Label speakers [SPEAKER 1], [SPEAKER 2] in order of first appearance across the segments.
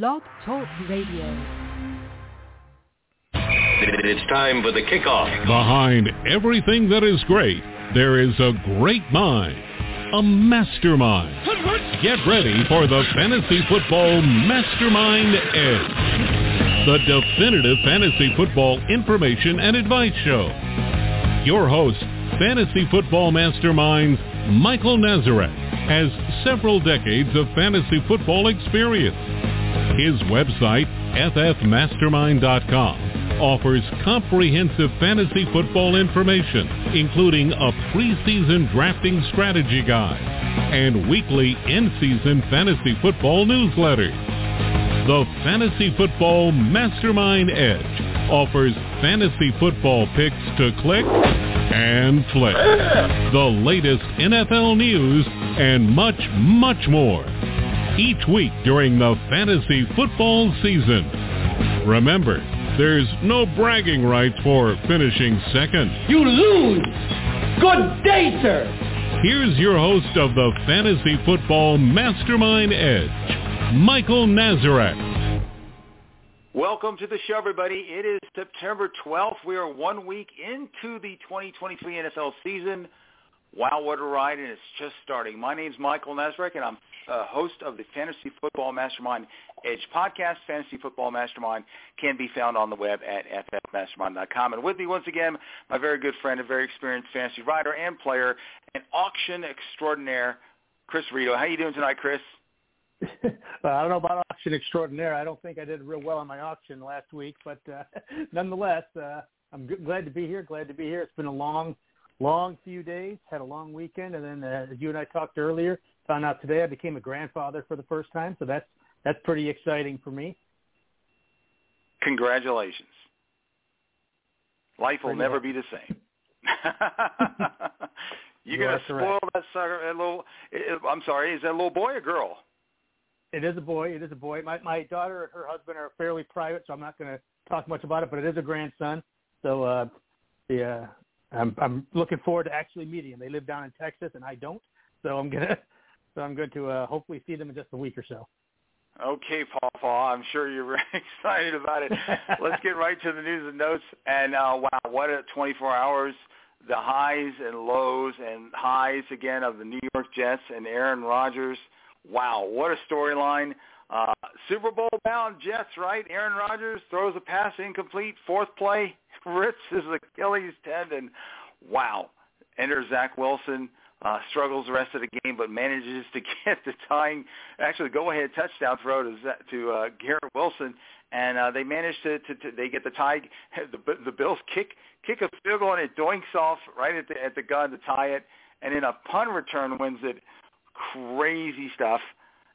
[SPEAKER 1] Blog Talk Radio.
[SPEAKER 2] It's time for the kickoff.
[SPEAKER 3] Behind everything that is great, there is a great mind, a mastermind. Get ready for the Fantasy Football Mastermind Edge, the definitive fantasy football information and advice show. Your host, Fantasy Football Masterminds Michael Nazareth, has several decades of fantasy football experience. His website, ffmastermind.com, offers comprehensive fantasy football information, including a preseason drafting strategy guide and weekly in-season fantasy football newsletters. The Fantasy Football Mastermind Edge offers fantasy football picks to click and flick, the latest NFL news, and much, much more. Each week during the fantasy football season. Remember, there's no bragging rights for finishing second.
[SPEAKER 4] You lose! Good day, sir!
[SPEAKER 3] Here's your host of the Fantasy Football Mastermind Edge, Michael Nazareth.
[SPEAKER 5] Welcome to the show, everybody. It is September 12th. We are one week into the 2023 NFL season. Wow, what a ride, and it's just starting. My name's Michael Nazareth, and I'm uh, host of the Fantasy Football Mastermind Edge podcast. Fantasy Football Mastermind can be found on the web at ffmastermind.com. And with me once again, my very good friend, a very experienced fantasy writer and player, and auction extraordinaire, Chris Rito. How are you doing tonight, Chris?
[SPEAKER 6] I don't know about auction extraordinaire. I don't think I did real well on my auction last week, but uh, nonetheless, uh, I'm glad to be here. Glad to be here. It's been a long, long few days. Had a long weekend, and then uh, as you and I talked earlier, found out today I became a grandfather for the first time. So that's that's pretty exciting for me.
[SPEAKER 5] Congratulations. Life will
[SPEAKER 6] Pretty
[SPEAKER 5] never be the same. You're
[SPEAKER 6] You
[SPEAKER 5] gonna spoil
[SPEAKER 6] correct.
[SPEAKER 5] that sucker. That little. I'm sorry. Is that a little boy or girl?
[SPEAKER 6] It is a boy. It is a boy. My my daughter and her husband are fairly private, so I'm not going to talk much about it. But it is a grandson. So uh, the uh, I'm I'm looking forward to actually meeting them. They live down in Texas, and I don't. So I'm gonna so I'm going to uh, hopefully see them in just a week or so.
[SPEAKER 5] Okay, Paul. Paul, I'm sure you're very excited about it. Let's get right to the news and notes. And uh, wow, what a 24 hours! The highs and lows and highs again of the New York Jets and Aaron Rodgers. Wow, what a storyline! Uh, Super Bowl bound Jets, right? Aaron Rodgers throws a pass incomplete, fourth play, rips his Achilles tendon. Wow. Enter Zach Wilson. Uh, struggles the rest of the game, but manages to get the tying, actually go-ahead touchdown throw to to uh, Garrett Wilson, and uh, they manage to, to, to they get the tie. The, the Bills kick kick a field goal and it doinks off right at the at the gun to tie it, and then a punt return wins it. Crazy stuff.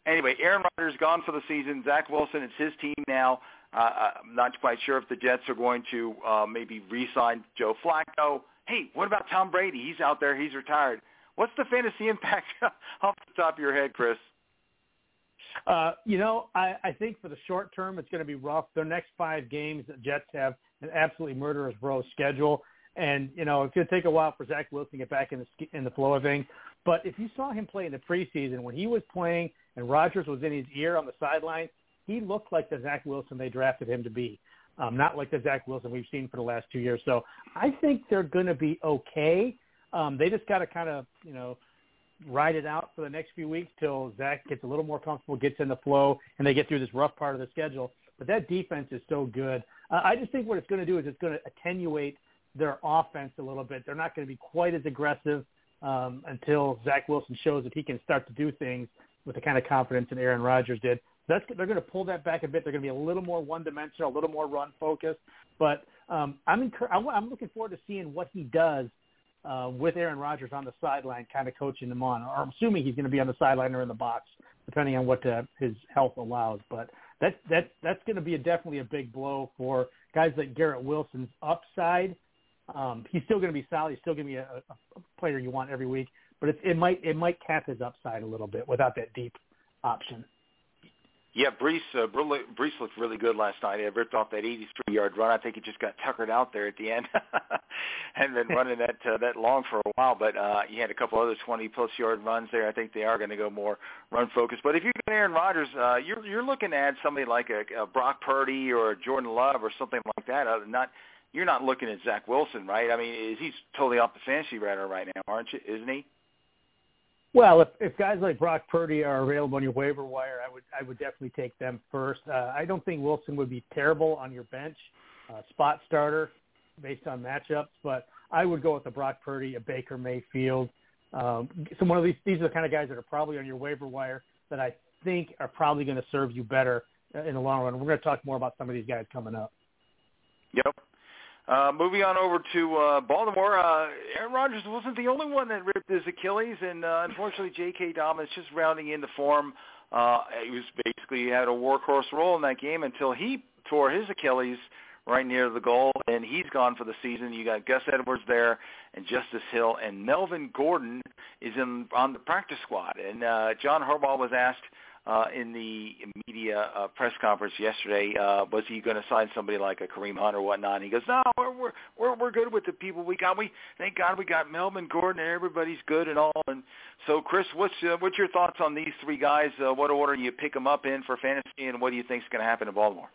[SPEAKER 5] Anyway, Aaron Rodgers gone for the season. Zach Wilson, it's his team now. Uh, I'm not quite sure if the Jets are going to uh, maybe re-sign Joe Flacco. Hey, what about Tom Brady? He's out there. He's retired. What's the fantasy impact off the top of your head, Chris?
[SPEAKER 6] Uh, you know, I, I think for the short term, it's going to be rough. Their next five games, the Jets have an absolutely murderous row schedule, and you know it's going to take a while for Zach Wilson to get back in the in the flow of things. But if you saw him play in the preseason when he was playing and Rodgers was in his ear on the sideline, he looked like the Zach Wilson they drafted him to be, um, not like the Zach Wilson we've seen for the last two years. So I think they're going to be okay. Um, they just got to kind of you know ride it out for the next few weeks till Zach gets a little more comfortable, gets in the flow, and they get through this rough part of the schedule. But that defense is so good. Uh, I just think what it's going to do is it's going to attenuate their offense a little bit. They're not going to be quite as aggressive um, until Zach Wilson shows that he can start to do things with the kind of confidence that Aaron Rodgers did. That's, they're going to pull that back a bit. They're going to be a little more one-dimensional, a little more run-focused. But um, I'm, incur- I'm looking forward to seeing what he does uh, with Aaron Rodgers on the sideline, kind of coaching them on. Or I'm assuming he's going to be on the sideline or in the box, depending on what uh, his health allows. But that that that's going to be a, definitely a big blow for guys like Garrett Wilson's upside. Um, he's still going to be solid. He's still going to be a, a player you want every week, but it, it might it might cap his upside a little bit without that deep option.
[SPEAKER 5] Yeah, Breece, uh, Breece looked really good last night. He ripped off that 83-yard run. I think he just got tuckered out there at the end. Hadn't been running that uh, that long for a while, but uh, he had a couple other 20-plus yard runs there. I think they are going to go more run focused. But if you got Aaron Rodgers, uh, you're you're looking at somebody like a, a Brock Purdy or a Jordan Love or something like that. Uh, not you're not looking at Zach Wilson, right? I mean, is he's totally off the fantasy radar right now, aren't you? Isn't he?
[SPEAKER 6] Well, if, if guys like Brock Purdy are available on your waiver wire, I would I would definitely take them first. Uh, I don't think Wilson would be terrible on your bench, uh, spot starter based on matchups, but I would go with a Brock Purdy, a Baker Mayfield. Um, so one of these these are the kind of guys that are probably on your waiver wire that I think are probably going to serve you better in the long run. We're going to talk more about some of these guys coming up.
[SPEAKER 5] Yep. Uh, moving on over to uh, Baltimore, uh, Aaron Rodgers wasn't the only one that ripped his Achilles, and uh, unfortunately, J.K. Dobbins just rounding into form. Uh, he was basically he had a workhorse role in that game until he tore his Achilles right near the goal, and he's gone for the season. You got Gus Edwards there, and Justice Hill, and Melvin Gordon is in on the practice squad. And uh, John Harbaugh was asked uh, in the media uh, press conference yesterday, uh, was he going to sign somebody like a Kareem Hunt or whatnot? And he goes, no, we're we're we're we're good with the people we got. We thank God we got Melvin Gordon and everybody's good and all. And so, Chris, what's uh, what's your thoughts on these three guys? Uh, what order do you pick them up in for fantasy, and what do you think is going to happen in Baltimore?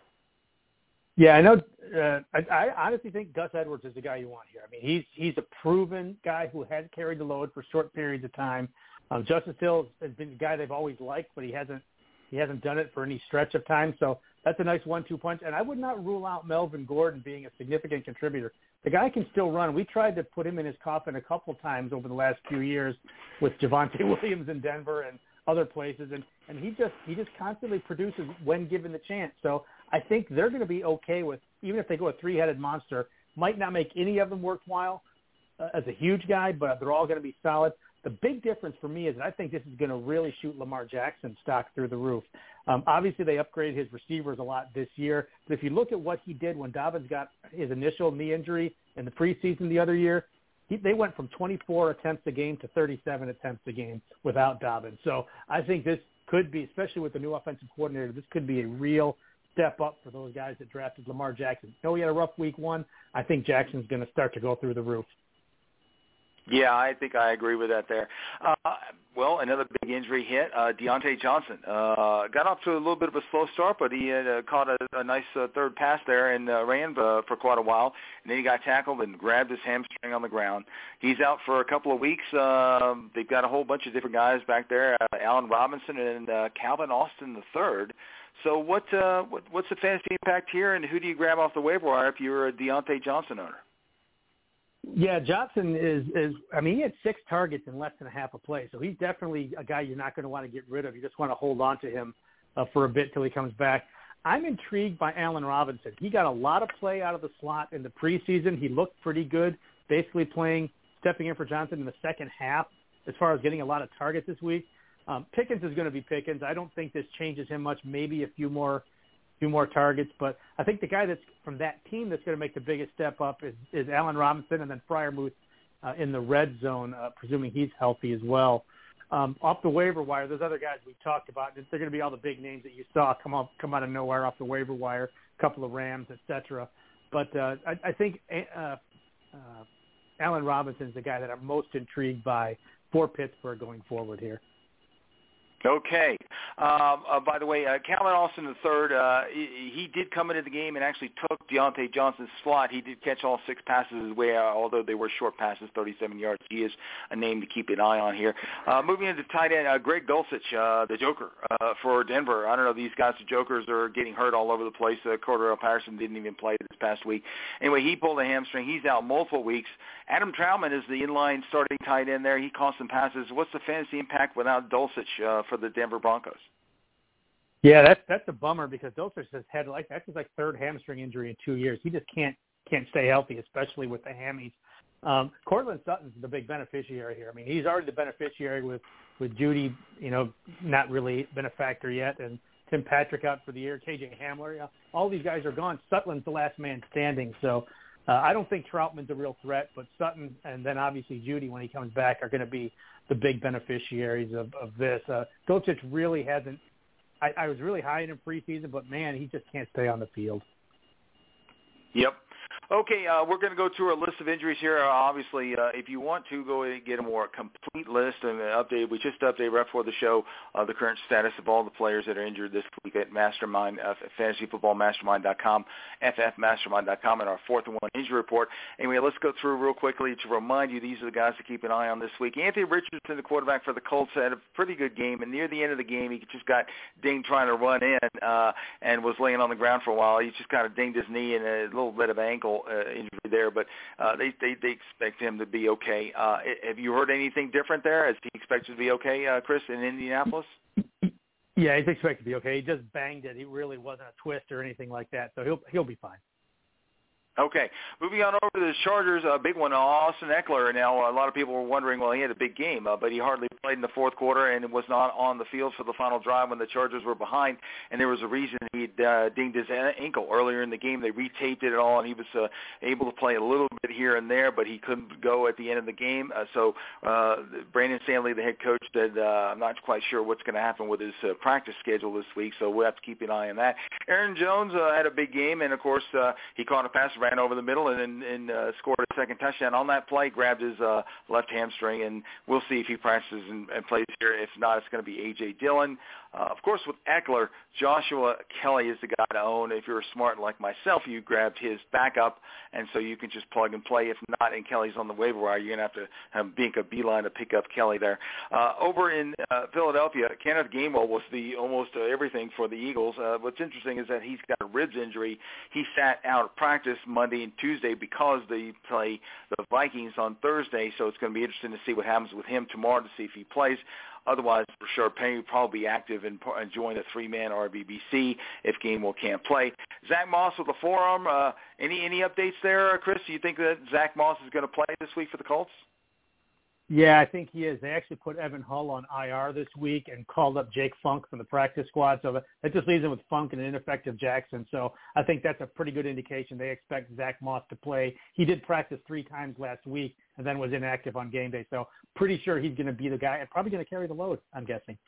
[SPEAKER 6] Yeah, I know. Uh, I, I honestly think Gus Edwards is the guy you want here. I mean, he's he's a proven guy who has carried the load for short periods of time. Um, Justice Hill has been the guy they've always liked, but he hasn't he hasn't done it for any stretch of time. So that's a nice one-two punch. And I would not rule out Melvin Gordon being a significant contributor. The guy can still run. We tried to put him in his coffin a couple times over the last few years with Javonte Williams in Denver and other places, and and he just he just constantly produces when given the chance. So I think they're going to be okay with even if they go a three-headed monster. Might not make any of them worthwhile uh, as a huge guy, but they're all going to be solid. The big difference for me is that I think this is going to really shoot Lamar Jackson stock through the roof. Um, obviously, they upgraded his receivers a lot this year, but if you look at what he did when Dobbins got his initial knee injury in the preseason the other year, he, they went from 24 attempts a game to 37 attempts a game without Dobbins. So I think this could be, especially with the new offensive coordinator, this could be a real step up for those guys that drafted Lamar Jackson. No, he had a rough week one. I think Jackson's going to start to go through the roof.
[SPEAKER 5] Yeah, I think I agree with that there. Uh, well, another big injury hit. Uh, Diontae Johnson uh, got off to a little bit of a slow start, but he had uh, caught a, a nice uh, third pass there and uh, ran uh, for quite a while. And then he got tackled and grabbed his hamstring on the ground. He's out for a couple of weeks. Uh, they've got a whole bunch of different guys back there: uh, Allen Robinson and uh, Calvin Austin the third. So what, uh, what what's the fantasy impact here, and who do you grab off the waiver wire if you're a Diontae Johnson owner?
[SPEAKER 6] Yeah, Johnson is is I mean he had six targets in less than a half a play, so he's definitely a guy you're not going to want to get rid of. You just want to hold on to him uh, for a bit till he comes back. I'm intrigued by Allen Robinson. He got a lot of play out of the slot in the preseason. He looked pretty good, basically playing stepping in for Johnson in the second half as far as getting a lot of targets this week. Um, Pickens is going to be Pickens. I don't think this changes him much. Maybe a few more few more targets. But I think the guy that's from that team that's going to make the biggest step up is, is Allen Robinson and then Freiermuth uh, in the red zone, uh, presuming he's healthy as well. Um, off the waiver wire, there's other guys we talked about. They're going to be all the big names that you saw come up, come out of nowhere off the waiver wire. A couple of Rams, etc. But uh, I, I think uh, uh, Allen Robinson is the guy that I'm most intrigued by for Pittsburgh going forward here.
[SPEAKER 5] Okay. Um, uh, by the way, uh, Calvin Austin III, uh, he, he did come into the game and actually took Diontae Johnson's slot. He did catch all six passes his way out, although they were short passes, 37 yards. He is a name to keep an eye on here. Uh, moving into tight end, uh, Greg Dulcich, uh, the Joker uh, for Denver. I don't know, these guys, the Jokers, are getting hurt all over the place. Uh, Cordarrelle Patterson didn't even play this past week. Anyway, he pulled a hamstring. He's out multiple weeks. Adam Trautman is the inline starting tight end there. He caught some passes. What's the fantasy impact without Dulcich uh, for the Denver Broncos?
[SPEAKER 6] Yeah, that's that's a bummer because Dulcich has had like that's his like third hamstring injury in two years. He just can't can't stay healthy, especially with the hammies. Um, Courtland Sutton's the big beneficiary here. I mean, he's already the beneficiary with with Jeudy, you know, not really been a factor yet, and Tim Patrick out for the year, KJ Hamler. Know, all these guys are gone. Sutton's the last man standing, so uh, I don't think Trautman's a real threat, but Sutton and then obviously Jeudy when he comes back are going to be the big beneficiaries of, of this. Uh, Dulcich really hasn't I, I was really high in him preseason, but man, he just can't stay on the field.
[SPEAKER 5] Yep. Okay, uh, we're going to go through a list of injuries here. Uh, obviously, uh, if you want to go and get a more complete list and an update, we just updated right before the show uh, the current status of all the players that are injured this week at Mastermind, uh, fantasyfootballmastermind.com, ffmastermind.com, and our fourth and one injury report. Anyway, let's go through real quickly to remind you these are the guys to keep an eye on this week. Anthony Richardson, the quarterback for the Colts, had a pretty good game, and near the end of the game, he just got dinged trying to run in uh, and was laying on the ground for a while. He just kind of dinged his knee and a little bit of ankle uh, injury there, but uh, they, they they expect him to be okay. Uh, have you heard anything different there? Is he expected to be okay, uh, Chris, in Indianapolis?
[SPEAKER 6] Yeah, he's expected to be okay. He just banged it. He really wasn't a twist or anything like that, so he'll he'll be fine.
[SPEAKER 5] Okay, moving on over to the Chargers, a big one, Austin Ekeler. Now, a lot of people were wondering, well, he had a big game, uh, but he hardly played in the fourth quarter and was not on the field for the final drive when the Chargers were behind, and there was a reason he uh, dinged his ankle earlier in the game. They retaped it all, and he was uh, able to play a little bit here and there, but he couldn't go at the end of the game. Uh, so uh, Brandon Staley, the head coach, said, uh, I'm not quite sure what's going to happen with his uh, practice schedule this week, so we'll have to keep an eye on that. Aaron Jones uh, had a big game, and, of course, uh, he caught a pass ran over the middle and, and, and uh, scored a second touchdown on that play. Grabbed his uh, left hamstring, and we'll see if he practices and, and plays here. If not, it's going to be A.J. Dillon. Uh, of course, with Ekeler, Joshua Kelley is the guy to own. If you're smart like myself, you grabbed his backup, and so you can just plug and play. If not, and Kelley's on the waiver wire, you're going to have to um, make a beeline to pick up Kelley there. Uh, over in uh, Philadelphia, Kenneth Gainwell was the almost uh, everything for the Eagles. Uh, what's interesting is that he's got a ribs injury. He sat out of practice Monday and Tuesday because they play the Vikings on Thursday, so it's going to be interesting to see what happens with him tomorrow to see if he plays. Otherwise, for sure, Penny will probably be active and, and join a three-man RBBC if Gainwell can't play. Zach Moss with the forearm. Uh, any any updates there, Chris? Do you think that Zach Moss is going to play this week for the Colts?
[SPEAKER 6] Yeah, I think he is. They actually put Evan Hull on IR this week and called up Jake Funk from the practice squad. So that just leaves him with Funk and an ineffective Jackson. So I think that's a pretty good indication. They expect Zach Moss to play. He did practice three times last week and then was inactive on game day. So pretty sure he's going to be the guy and probably going to carry the load, I'm guessing.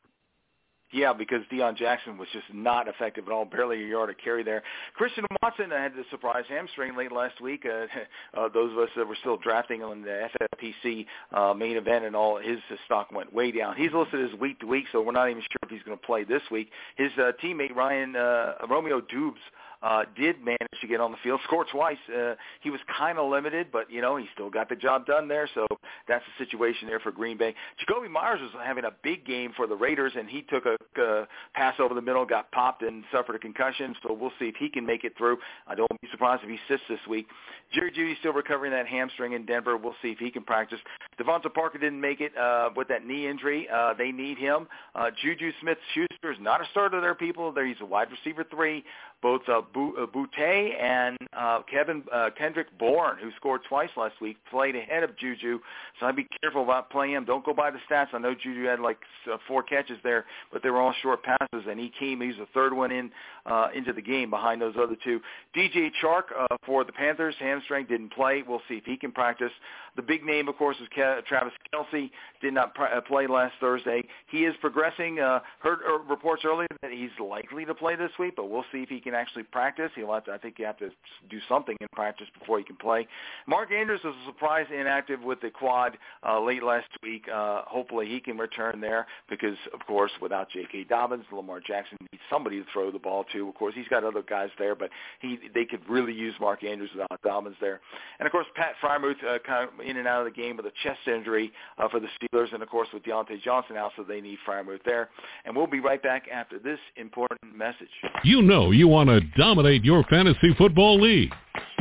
[SPEAKER 5] Yeah, because Deon Jackson was just not effective at all, barely a yard of carry there. Christian Watson had the surprise hamstring late last week. Uh, uh, those of us that were still drafting on the FFPC uh, main event and all, his stock went way down. He's listed as week to week, so we're not even sure if he's going to play this week. His uh, teammate Ryan uh, Romeo Doubs uh, did manage to get on the field, score twice. Uh, he was kind of limited, but you know he still got the job done there. So that's the situation there for Green Bay. Jakobi Meyers was having a big game for the Raiders, and he took a uh, pass over the middle, got popped, and suffered a concussion. So we'll see if he can make it through. I don't be surprised if he sits this week. Jerry Jeudy still recovering that hamstring in Denver. We'll see if he can practice. DeVante Parker didn't make it uh, with that knee injury. Uh, they need him. Uh, Juju Smith-Schuster is not a starter there, people. There he's a wide receiver three both uh, Boutte and uh, Kevin uh, Kendrick Bourne, who scored twice last week, played ahead of Juju. So I'd be careful about playing him. Don't go by the stats. I know Juju had like uh, four catches there, but they were all short passes, and he came. He's the third one in uh, into the game behind those other two. DJ Chark uh, for the Panthers, hamstring didn't play. We'll see if he can practice. The big name, of course, is Ke- Travis Kelce. Did not pr- uh, play last Thursday. He is progressing. Uh, heard uh, reports earlier that he's likely to play this week, but we'll see if he can actually practice. He'll have to, I think you have to do something in practice before he can play. Mark Andrews was a surprise inactive with the quad uh, late last week. Uh, hopefully he can return there because, of course, without J.K. Dobbins, Lamar Jackson needs somebody to throw the ball to. Of course, he's got other guys there, but he they could really use Mark Andrews without Dobbins there. And of course, Pat Freiermuth uh, kind of in and out of the game with a chest injury uh, for the Steelers, and of course with Diontae Johnson out, so they need Freiermuth there. And we'll be right back after this important message.
[SPEAKER 3] You know you want to dominate your fantasy football league.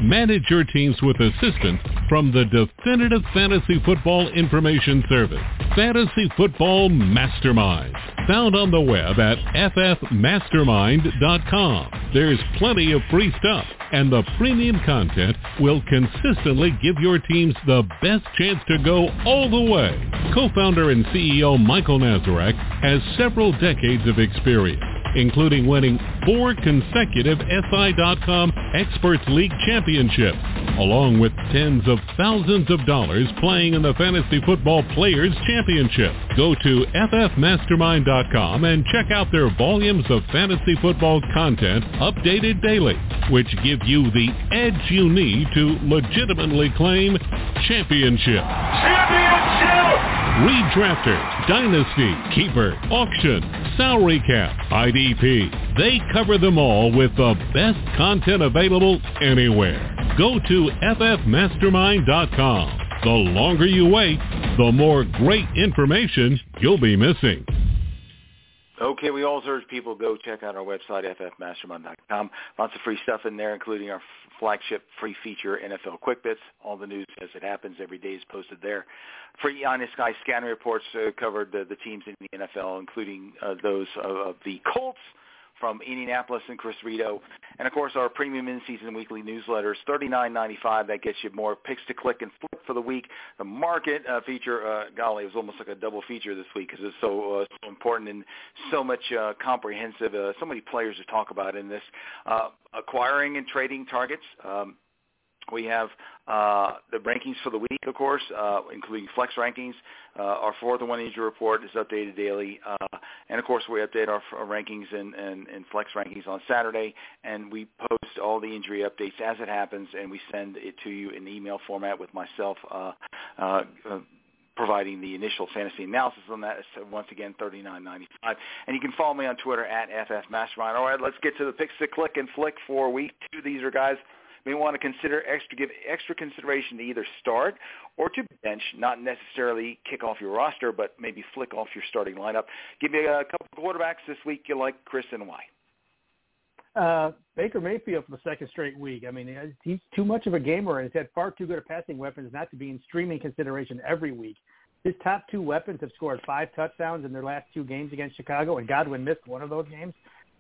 [SPEAKER 3] Manage your teams with assistance from the definitive fantasy football information service, Fantasy Football Mastermind. Found on the web at ffmastermind.com. There's plenty of free stuff, and the premium content will consistently give your teams the best chance to go all the way. Co-founder and CEO Michael Nazarek has several decades of experience including winning four consecutive SI.com Experts League championships, along with tens of thousands of dollars playing in the Fantasy Football Players Championship. Go to ffmastermind.com and check out their volumes of fantasy football content updated daily, which give you the edge you need to legitimately claim championship.
[SPEAKER 2] Championship!
[SPEAKER 3] Redrafter, Dynasty, Keeper, Auction, Salary Cap, IDP. They cover them all with the best content available anywhere. Go to ffmastermind.com. The longer you wait, the more great information you'll be missing.
[SPEAKER 5] Okay, we always urge people go check out our website, ffmastermind.com. Lots of free stuff in there, including our flagship free feature, NFL Quick Bits. All the news as it happens every day is posted there. Free Honest Sky scanner reports uh, covered the, the teams in the NFL, including uh, those of, of the Colts, from Indianapolis and Chris Rito. And of course, our premium in-season weekly newsletters, thirty-nine ninety-five. That gets you more picks to click and flip for the week. The market uh, feature, uh, golly, it was almost like a double feature this week because it's so uh, so important and so much uh, comprehensive. Uh, so many players to talk about in this. Uh, acquiring and trading targets. Um, we have uh, the rankings for the week, of course, uh, including flex rankings. Uh, our fourth and one injury report is updated daily, uh, and of course, we update our, our rankings and, and, and flex rankings on Saturday, and we post all the injury updates as it happens, and we send it to you in email format with myself. Uh, uh, providing the initial fantasy analysis on that. Once again thirty nine ninety five, and you can follow me on Twitter at ffmastermind. All right, let's get to the picks to click and flick for week two. These are guys may want to consider extra give extra consideration to either start or to bench, not necessarily kick off your roster, but maybe flick off your starting lineup. Give me a couple quarterbacks this week you like, Chris, and why.
[SPEAKER 6] Uh, Baker Mayfield for the second straight week. I mean, he's too much of a gamer and he's had far too good of passing weapons not to be in streaming consideration every week. His top two weapons have scored five touchdowns in their last two games against Chicago, and Godwin missed one of those games.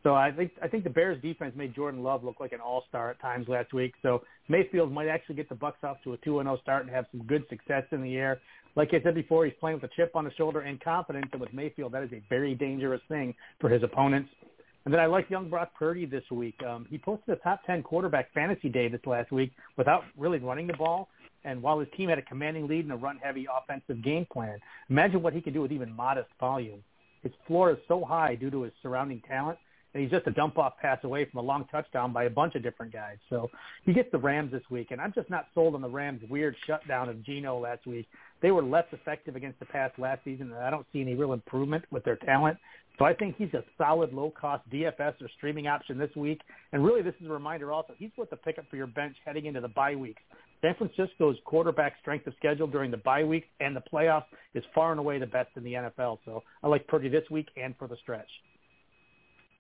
[SPEAKER 6] So I think I think the Bears defense made Jordan Love look like an all-star at times last week. So Mayfield might actually get the Bucs off to a 2-0 start and have some good success in the air. Like I said before, he's playing with a chip on his shoulder and confidence, and with Mayfield, that is a very dangerous thing for his opponents. And then I like young Brock Purdy this week. Um, he posted a top 10 quarterback fantasy day this last week without really running the ball. And while his team had a commanding lead in a run-heavy offensive game plan, imagine what he could do with even modest volume. His floor is so high due to his surrounding talent and he's just a dump off pass away from a long touchdown by a bunch of different guys. So he gets the Rams this week, and I'm just not sold on the Rams' weird shutdown of Geno last week. They were less effective against the pass last season, and I don't see any real improvement with their talent. So I think he's a solid low-cost DFS or streaming option this week. And really, this is a reminder also, he's worth the pickup for your bench heading into the bye weeks. San Francisco's quarterback strength of schedule during the bye weeks and the playoffs is far and away the best in the NFL. So I like Purdy this week and for the stretch.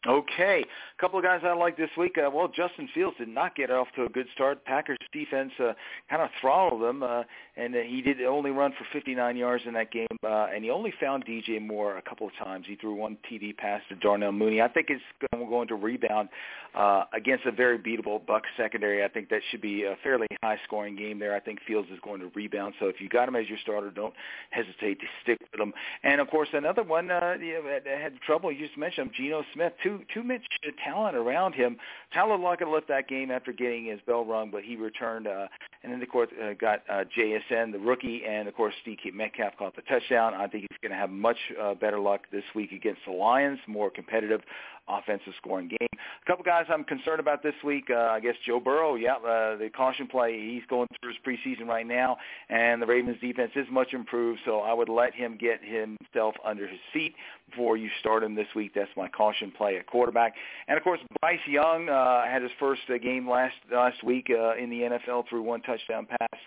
[SPEAKER 5] Okay, a couple of guys I like this week. Uh, well, Justin Fields did not get off to a good start. Packers defense uh, kind of throttled them, uh, and he did only run for 59 yards in that game. Uh, and he only found DJ Moore a couple of times. He threw one TD pass to Darnell Mooney. I think it's going to rebound uh, against a very beatable Bucs secondary. I think that should be a fairly high-scoring game there. I think Fields is going to rebound. So if you got him as your starter, don't hesitate to stick with him. And of course, another one uh, that had trouble. You just mentioned him, Geno Smith. Two too too much talent around him. Tyler Lockett left that game after getting his bell rung, but he returned, uh, and then of course uh, got uh, JSN, the rookie, and of course Steve Metcalf caught the touchdown. I think he's going to have much uh, better luck this week against the Lions, more competitive offensive scoring game. A couple guys I'm concerned about this week. Uh, I guess Joe Burrow. Yeah, uh, the caution play. He's going threw his preseason right now, and the Ravens defense is much improved. So I would let him get himself under his feet before you start him this week. That's my caution play at quarterback. And of course, Bryce Young uh, had his first uh, game last last week uh, in the NFL through one touchdown pass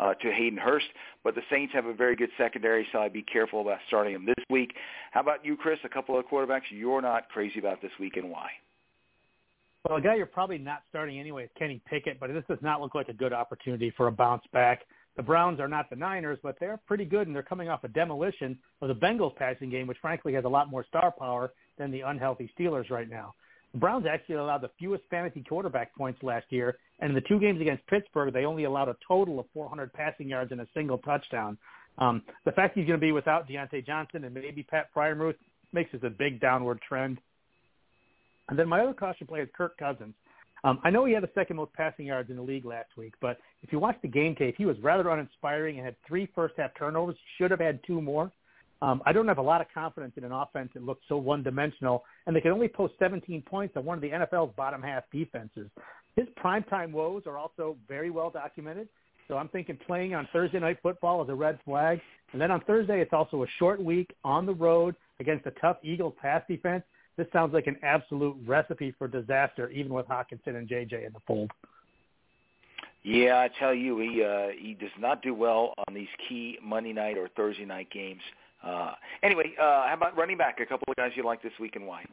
[SPEAKER 5] uh, to Hayden Hurst. But the Saints have a very good secondary, so I'd be careful about starting them this week. How about you, Chris? A couple of quarterbacks you're not crazy about this week, and why?
[SPEAKER 6] Well, a guy you're probably not starting anyway is Kenny Pickett, but this does not look like a good opportunity for a bounce back. The Browns are not the Niners, but they're pretty good, and they're coming off a demolition of the Bengals passing game, which frankly has a lot more star power than the unhealthy Steelers right now. Browns actually allowed the fewest fantasy quarterback points last year, and in the two games against Pittsburgh, they only allowed a total of 400 passing yards and a single touchdown. Um, the fact he's going to be without Diontae Johnson and maybe Pat Freiermuth makes this a big downward trend. And then my other caution play is Kirk Cousins. Um, I know he had the second most passing yards in the league last week, but if you watch the game tape, he was rather uninspiring and had three first half turnovers. Should have had two more. Um, I don't have a lot of confidence in an offense that looks so one dimensional, and they can only post 17 points on one of the NFL's bottom half defenses. His primetime woes are also very well documented. So I'm thinking playing on Thursday night football is a red flag. And then on Thursday, it's also a short week on the road against a tough Eagles pass defense. This sounds like an absolute recipe for disaster, even with Hockenson and JJ in the fold.
[SPEAKER 5] Yeah, I tell you, he uh, he does not do well on these key Monday night or Thursday night games. Uh, anyway, uh, how about running back? A couple of guys you like this week and why?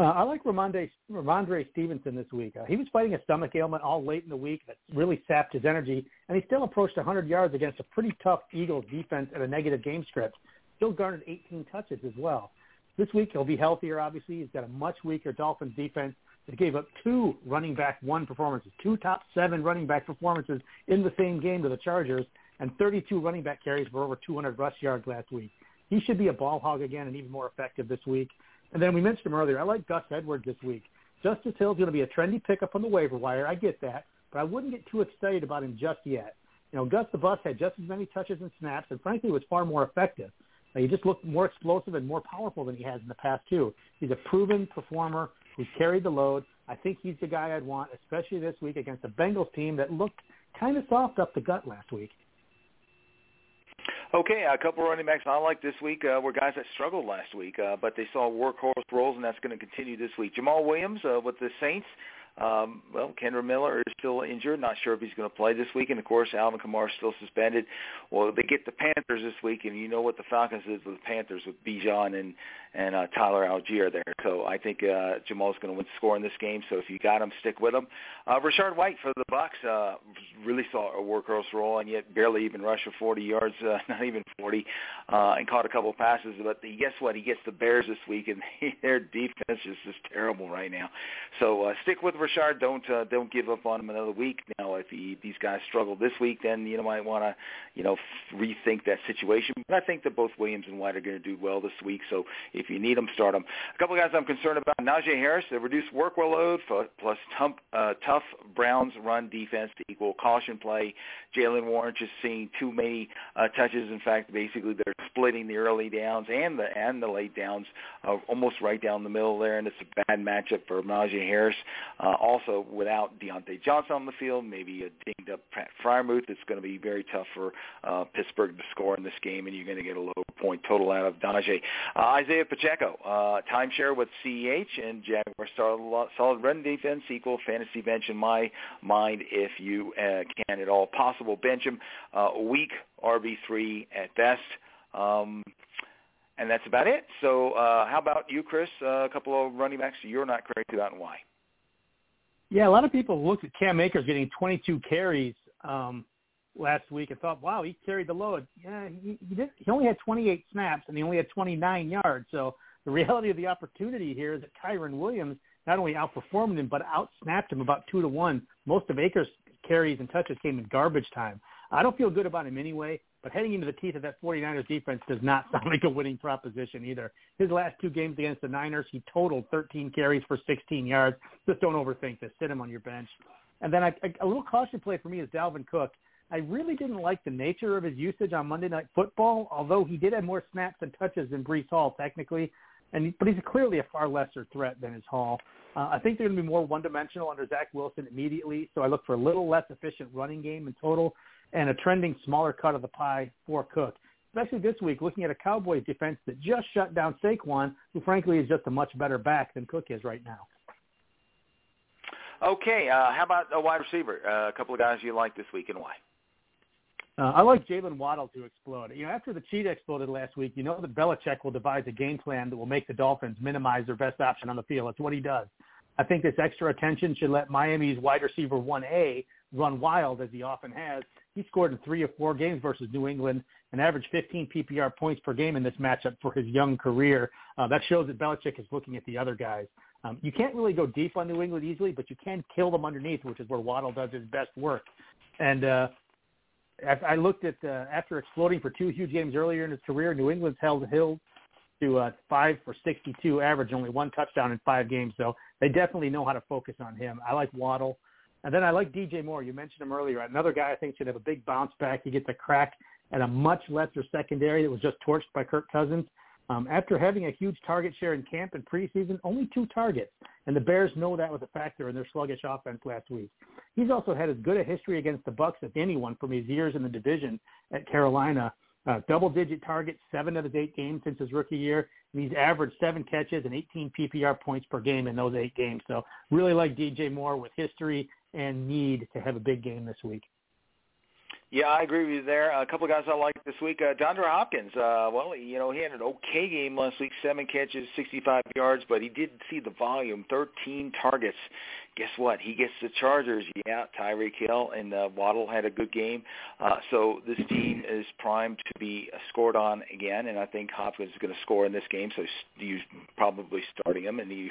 [SPEAKER 6] Uh, I like Rhamondre, Rhamondre Stevenson this week. Uh, he was fighting a stomach ailment all late in the week that really sapped his energy, and he still approached 100 yards against a pretty tough Eagles defense at a negative game script. Still garnered 18 touches as well. This week he'll be healthier, obviously. He's got a much weaker Dolphins defense that gave up two running back one performances, two top seven running back performances in the same game to the Chargers, and 32 running back carries for over 200 rush yards last week. He should be a ball hog again and even more effective this week. And then we mentioned him earlier. I like Gus Edwards this week. Justice Hill's going to be a trendy pickup on the waiver wire. I get that, but I wouldn't get too excited about him just yet. You know, Gus the Bus had just as many touches and snaps, and frankly was far more effective. He just looked more explosive and more powerful than he has in the past too. He's a proven performer who's carried the load. I think he's the guy I'd want, especially this week against a Bengals team that looked kind of soft up the gut last week.
[SPEAKER 5] Okay, a couple running backs I like this week uh, were guys that struggled last week, uh, but they saw workhorse roles, and that's going to continue this week. Jamaal Williams uh, with the Saints. Um, well, Kendre Miller is still injured. Not sure if he's going to play this week. And, of course, Alvin Kamara is still suspended. Well, they get the Panthers this week, and you know what the Falcons is with the Panthers with Bijan and and uh, Tyler Allgeier there. So I think uh, Jamaal's going to win score in this game. So if you got him, stick with him. Uh, Rachaad White for the Bucks uh, really saw a workhorse role and yet barely even rushed for 40 yards, uh, not even 40, uh, and caught a couple passes. But the, guess what? He gets the Bears this week, and their defense is just terrible right now. So uh, stick with Rachaad. Don't uh, don't give up on him another week. Now, if he, these guys struggle this week, then you know might want to you know rethink that situation. But I think that both Williams and White are going to do well this week. So if you need them, start them. A couple of guys I'm concerned about. Najee Harris, the reduced workload plus tough, uh, tough Browns run defense to equal caution play. Jaylen Warren just seeing too many uh, touches. In fact, basically they're splitting the early downs and the and the late downs uh, almost right down the middle there, and it's a bad matchup for Najee Harris. Uh, also, without Diontae Johnson on the field, maybe a dinged up Pat Freiermuth, it's going to be very tough for uh, Pittsburgh to score in this game, and you're going to get a low point total out of Najee. Uh, Isaiah Pacheco, uh, timeshare with CEH and Jaguar solid, solid run defense equal fantasy bench in my mind if you uh, can at all possible. Bench him uh, weak RB3 at best. Um, and that's about it. So uh, how about you, Chris? Uh, a couple of running backs you're not crazy about and why?
[SPEAKER 6] Yeah, a lot of people looked at Cam Akers getting 22 carries um, last week and thought, wow, he carried the load. Yeah, he, he did. He only had 28 snaps and he only had 29 yards. So the reality of the opportunity here is that Kyren Williams not only outperformed him but outsnapped him about two to one. Most of Akers' carries and touches came in garbage time. I don't feel good about him anyway, but heading into the teeth of that 49ers defense does not sound like a winning proposition either. His last two games against the Niners, he totaled 13 carries for 16 yards. Just don't overthink this. Sit him on your bench. And then a little caution play for me is Dalvin Cook. I really didn't like the nature of his usage on Monday Night Football, although he did have more snaps and touches than Breece Hall technically, and but he's clearly a far lesser threat than his Hall. Uh, I think they're going to be more one-dimensional under Zach Wilson immediately, so I look for a little less efficient running game in total and a trending smaller cut of the pie for Cook. Especially this week, looking at a Cowboys defense that just shut down Saquon, who frankly is just a much better back than Cook is right now.
[SPEAKER 5] Okay, uh, how about a wide receiver? Uh, a couple of guys you like this week and why?
[SPEAKER 6] Uh, I like Jaylen Waddle to explode. You know, after the cheetah exploded last week, you know that Belichick will devise a game plan that will make the Dolphins minimize their best option on the field. It's what he does. I think this extra attention should let Miami's wide receiver 1A run wild as he often has. He scored in three or four games versus New England and averaged 15 PPR points per game in this matchup for his young career. Uh, that shows that Belichick is looking at the other guys. Um, you can't really go deep on New England easily, but you can kill them underneath, which is where Waddle does his best work. And uh, I looked at uh, after exploding for two huge games earlier in his career, New England's held Hill to uh, five for 62 average, only one touchdown in five games. So they definitely know how to focus on him. I like Waddle. And then I like DJ Moore. You mentioned him earlier. Another guy I think should have a big bounce back. He gets a crack at a much lesser secondary that was just torched by Kirk Cousins. Um, after having a huge target share in camp and preseason, only two targets, and the Bears know that was a factor in their sluggish offense last week. He's also had as good a history against the Bucs as anyone from his years in the division at Carolina. Uh, double-digit targets, seven of his eight games since his rookie year, and he's averaged seven catches and 18 PPR points per game in those eight games. So really like DJ Moore with history and need to have a big game this week.
[SPEAKER 5] Yeah, I agree with you there. A couple of guys I like this week. Uh, DeAndre Hopkins. Uh, well, you know, he had an okay game last week, seven catches, 65 yards, but he did see the volume, 13 targets, guess what? He gets the Chargers. Yeah, Tyreek Hill and uh, Waddle had a good game. Uh, so this team is primed to be scored on again, and I think Hopkins is going to score in this game. So you probably starting him, and you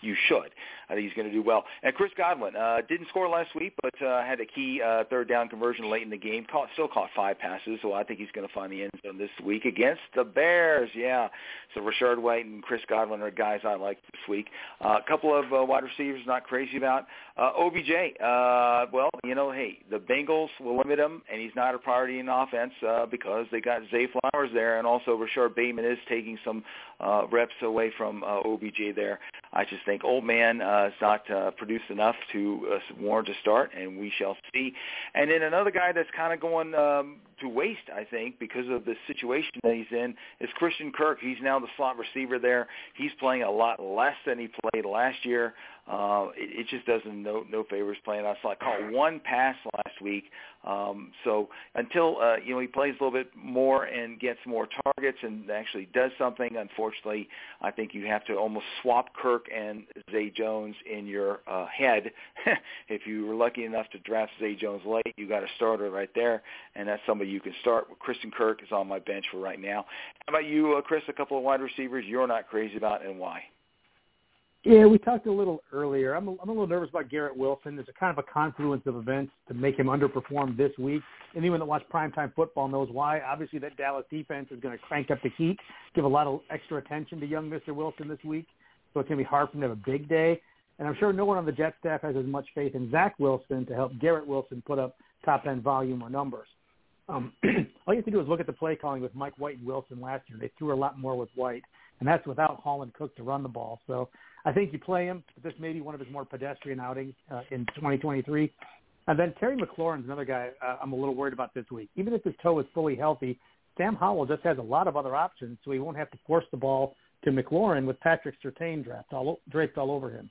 [SPEAKER 5] you should. I think he's going to do well. And Chris Godwin uh, didn't score last week, but uh, had a key uh, third down conversion late in the game. Caught still caught five passes, so I think he's going to find the end zone this week against the Bears. Yeah. So Rachaad White and Chris Godwin are guys I like this week. Uh, a couple of uh, wide receivers not crazy about about. Uh, OBJ, uh, well, you know, hey, the Bengals will limit him, and he's not a priority in offense uh, because they got Zay Flowers there, and also Rashod Bateman is taking some uh, reps away from uh, OBJ there. I just think old man uh, has not uh, produced enough to uh, warrant a start, and we shall see. And then another guy that's kind of going um, to waste, I think, because of the situation that he's in, is Christian Kirk. He's now the slot receiver there. He's playing a lot less than he played last year. Uh, it, it just doesn't no no favors playing on slot. Caught one pass last week, um, so until uh, you know he plays a little bit more and gets more targets and actually does something, unfortunately, I think you have to almost swap Kirk and Zay Jones in your uh, head. if you were lucky enough to draft Zay Jones late, you got a starter right there, and that's somebody you can start. Christian Kirk is on my bench for right now. How about you, uh, Chris? A couple of wide receivers you're not crazy about, and why?
[SPEAKER 6] Yeah, we talked a little earlier. I'm a, I'm a little nervous about Garrett Wilson. There's a kind of a confluence of events to make him underperform this week. Anyone that watched primetime football knows why. Obviously, that Dallas defense is going to crank up the heat, give a lot of extra attention to young Mr. Wilson this week. So it's going to be hard for him to have a big day. And I'm sure no one on the Jet staff has as much faith in Zach Wilson to help Garrett Wilson put up top-end volume or numbers. Um, all you have to do is look at the play calling with Mike White and Wilson last year. They threw a lot more with White, and that's without Dalvin Cook to run the ball. So I think you play him. But this may be one of his more pedestrian outings uh, in 2023. And then Terry McLaurin's another guy uh, I'm a little worried about this week. Even if his toe is fully healthy, Sam Howell just has a lot of other options, so he won't have to force the ball to McLaurin with Patrick Surtain draped all, draped all over him.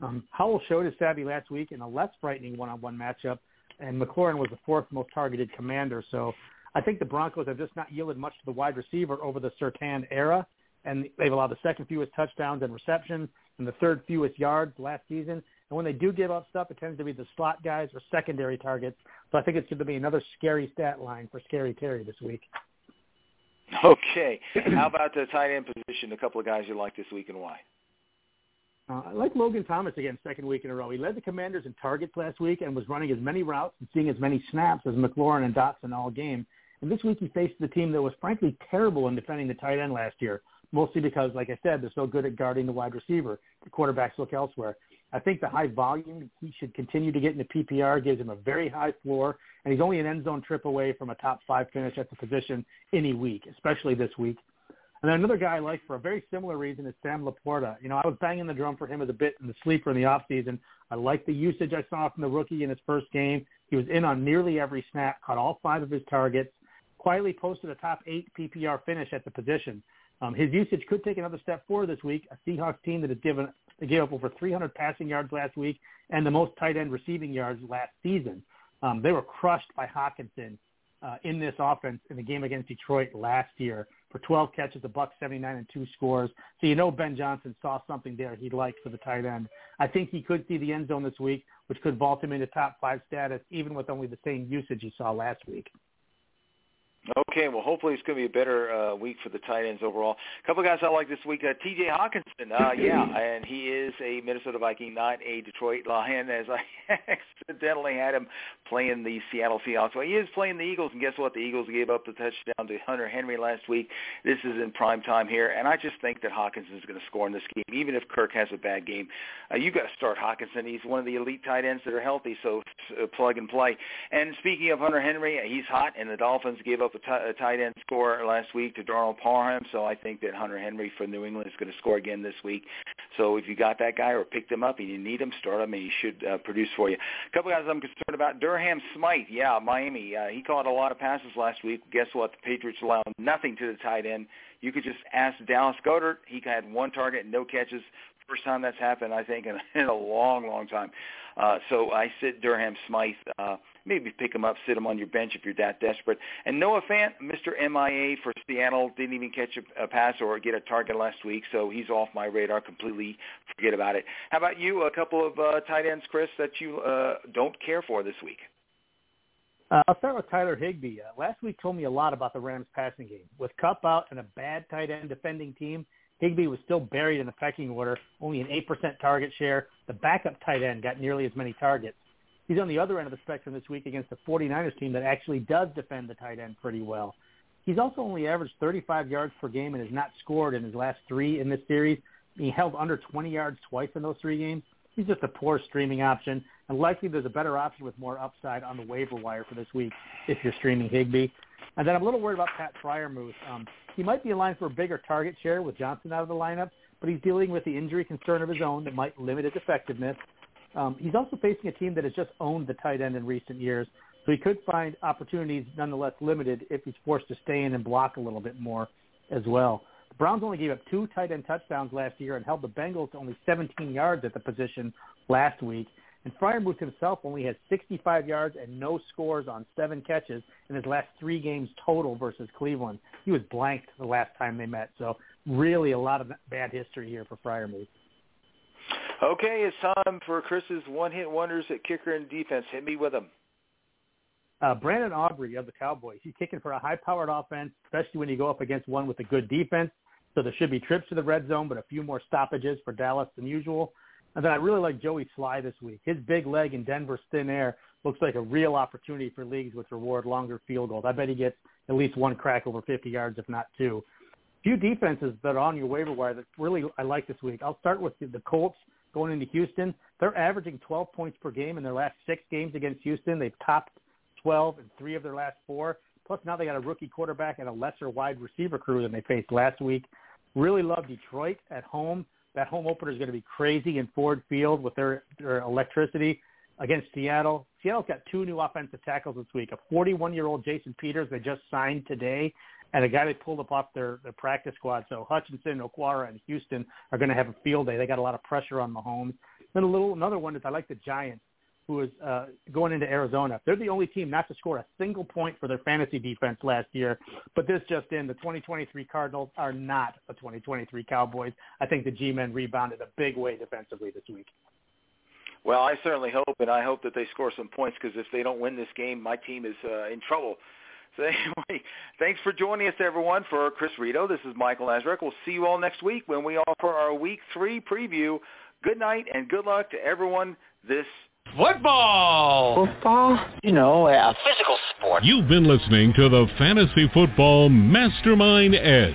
[SPEAKER 6] Um, Howell showed his savvy last week in a less frightening one-on-one matchup, and McLaurin was the fourth most targeted commander. So I think the Broncos have just not yielded much to the wide receiver over the Surtain era, and they've allowed the second fewest touchdowns and receptions and the third fewest yards last season. And when they do give up stuff, it tends to be the slot guys or secondary targets. So I think it's going to be another scary stat line for Scary Terry this week.
[SPEAKER 5] Okay. How about the tight end position? A couple of guys you like this week and why?
[SPEAKER 6] Uh, I like Logan Thomas again, second week in a row. He led the Commanders in targets last week and was running as many routes and seeing as many snaps as McLaurin and Dotson all game. And this week he faced the team that was frankly terrible in defending the tight end last year mostly because, like I said, they're so good at guarding the wide receiver. The quarterbacks look elsewhere. I think the high volume he should continue to get in the PPR gives him a very high floor, and he's only an end zone trip away from a top five finish at the position any week, especially this week. And then another guy I like for a very similar reason is Sam Laporta. You know, I was banging the drum for him as a bit in the sleeper in the offseason. I like the usage I saw from the rookie in his first game. He was in on nearly every snap, caught all five of his targets, quietly posted a top eight PPR finish at the position. Um, his usage could take another step forward this week. A Seahawks team that has given gave up over 300 passing yards last week and the most tight end receiving yards last season. Um, they were crushed by Hockenson uh, in this offense in the game against Detroit last year for 12 catches, a buck 79 and two scores. So you know Ben Johnson saw something there he liked for the tight end. I think he could see the end zone this week, which could vault him into top five status, even with only the same usage he saw last week.
[SPEAKER 5] Okay, well, hopefully it's going to be a better uh, week for the tight ends overall. A couple of guys I like this week. Uh, T.J. Hockenson, uh, yeah, and he is a Minnesota Viking, not a Detroit Lion, as I accidentally had him playing the Seattle Seahawks. Well, he is playing the Eagles, and guess what? The Eagles gave up the touchdown to Hunter Henry last week. This is in prime time here, and I just think that Hockenson is going to score in this game, even if Kirk has a bad game. Uh, you got to start Hockenson. He's one of the elite tight ends that are healthy, so uh, plug and play. And speaking of Hunter Henry, he's hot, and the Dolphins gave up a, t- a tight end score last week to Darnell Parham, so I think that Hunter Henry for New England is going to score again this week. So if you got that guy or picked him up and you need him, start him, and he should uh, produce for you. A couple guys I'm concerned about. Durham Smythe, yeah, Miami. Uh, he caught a lot of passes last week. Guess what? The Patriots allowed nothing to the tight end. You could just ask Dallas Goedert. He had one target, no catches. First time that's happened, I think, in, in a long, long time. Uh, so I sit Durham Smythe. Uh, maybe pick him up, sit him on your bench if you're that desperate. And Noah Fant, Mr. MIA for Seattle, didn't even catch a, a pass or get a target last week, so he's off my radar completely. Forget about it. How about you? A couple of uh, tight ends, Chris, that you uh, don't care for this week.
[SPEAKER 6] Uh, I'll start with Tyler Higbee. Uh, last week told me a lot about the Rams passing game. With Kupp out and a bad tight end defending team, Higbee was still buried in the pecking order, only an 8% target share. The backup tight end got nearly as many targets. He's on the other end of the spectrum this week against the 49ers team that actually does defend the tight end pretty well. He's also only averaged 35 yards per game and has not scored in his last three in this series. He held under 20 yards twice in those three games. He's just a poor streaming option, and likely there's a better option with more upside on the waiver wire for this week if you're streaming Higbee. And then I'm a little worried about Pat Freiermuth. Um, he might be in line for a bigger target share with Johnson out of the lineup, but he's dealing with the injury concern of his own that might limit his effectiveness. Um, he's also facing a team that has just owned the tight end in recent years, so he could find opportunities nonetheless limited if he's forced to stay in and block a little bit more as well. The Browns only gave up two tight end touchdowns last year and held the Bengals to only 17 yards at the position last week. And Freiermuth himself only has 65 yards and no scores on seven catches in his last three games total versus Cleveland. He was blanked the last time they met. So really a lot of bad history here for Freiermuth.
[SPEAKER 5] Okay, it's time for Chris's one-hit wonders at kicker and defense. Hit me with them.
[SPEAKER 6] Uh, Brandon Aubrey of the Cowboys. He's kicking for a high-powered offense, especially when you go up against one with a good defense. So there should be trips to the red zone, but a few more stoppages for Dallas than usual. And then I really like Joey Slye this week. His big leg in Denver's thin air looks like a real opportunity for leagues which reward longer field goals. I bet he gets at least one crack over 50 yards, if not two. Few defenses that are on your waiver wire that really I like this week. I'll start with the Colts going into Houston. They're averaging 12 points per game in their last six games against Houston. They've topped 12 in three of their last four. Plus now they got a rookie quarterback and a lesser wide receiver crew than they faced last week. Really love Detroit at home. That home opener is going to be crazy in Ford Field with their, their electricity against Seattle. Seattle's got two new offensive tackles this week. A 41-year-old Jason Peters they just signed today, and a guy they pulled up off their, their practice squad. So Hutchinson, Okwara, and Houston are going to have a field day. They got a lot of pressure on Mahomes. Then a little another one is I like the Giants, who is uh, going into Arizona. They're the only team not to score a single point for their fantasy defense last year. But this just in, the 2023 Cardinals are not the 2023 Cowboys. I think the G-men rebounded a big way defensively this week.
[SPEAKER 5] Well, I certainly hope, and I hope that they score some points because if they don't win this game, my team is uh, in trouble. So anyway, thanks for joining us, everyone. For Chris Rito, this is Michael Nazarek. We'll see you all next week when we offer our Week 3 preview. Good night and good luck to everyone this
[SPEAKER 1] Football!
[SPEAKER 7] Football? You know, a physical sport.
[SPEAKER 3] You've been listening to the Fantasy Football Mastermind Edge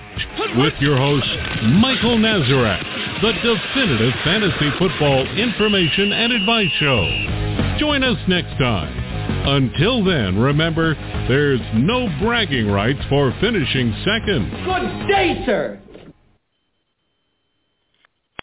[SPEAKER 3] with your host, Michael Nazarek, the definitive fantasy football information and advice show. Join us next time. Until then, remember, there's no bragging rights for finishing second.
[SPEAKER 4] Good day, sir.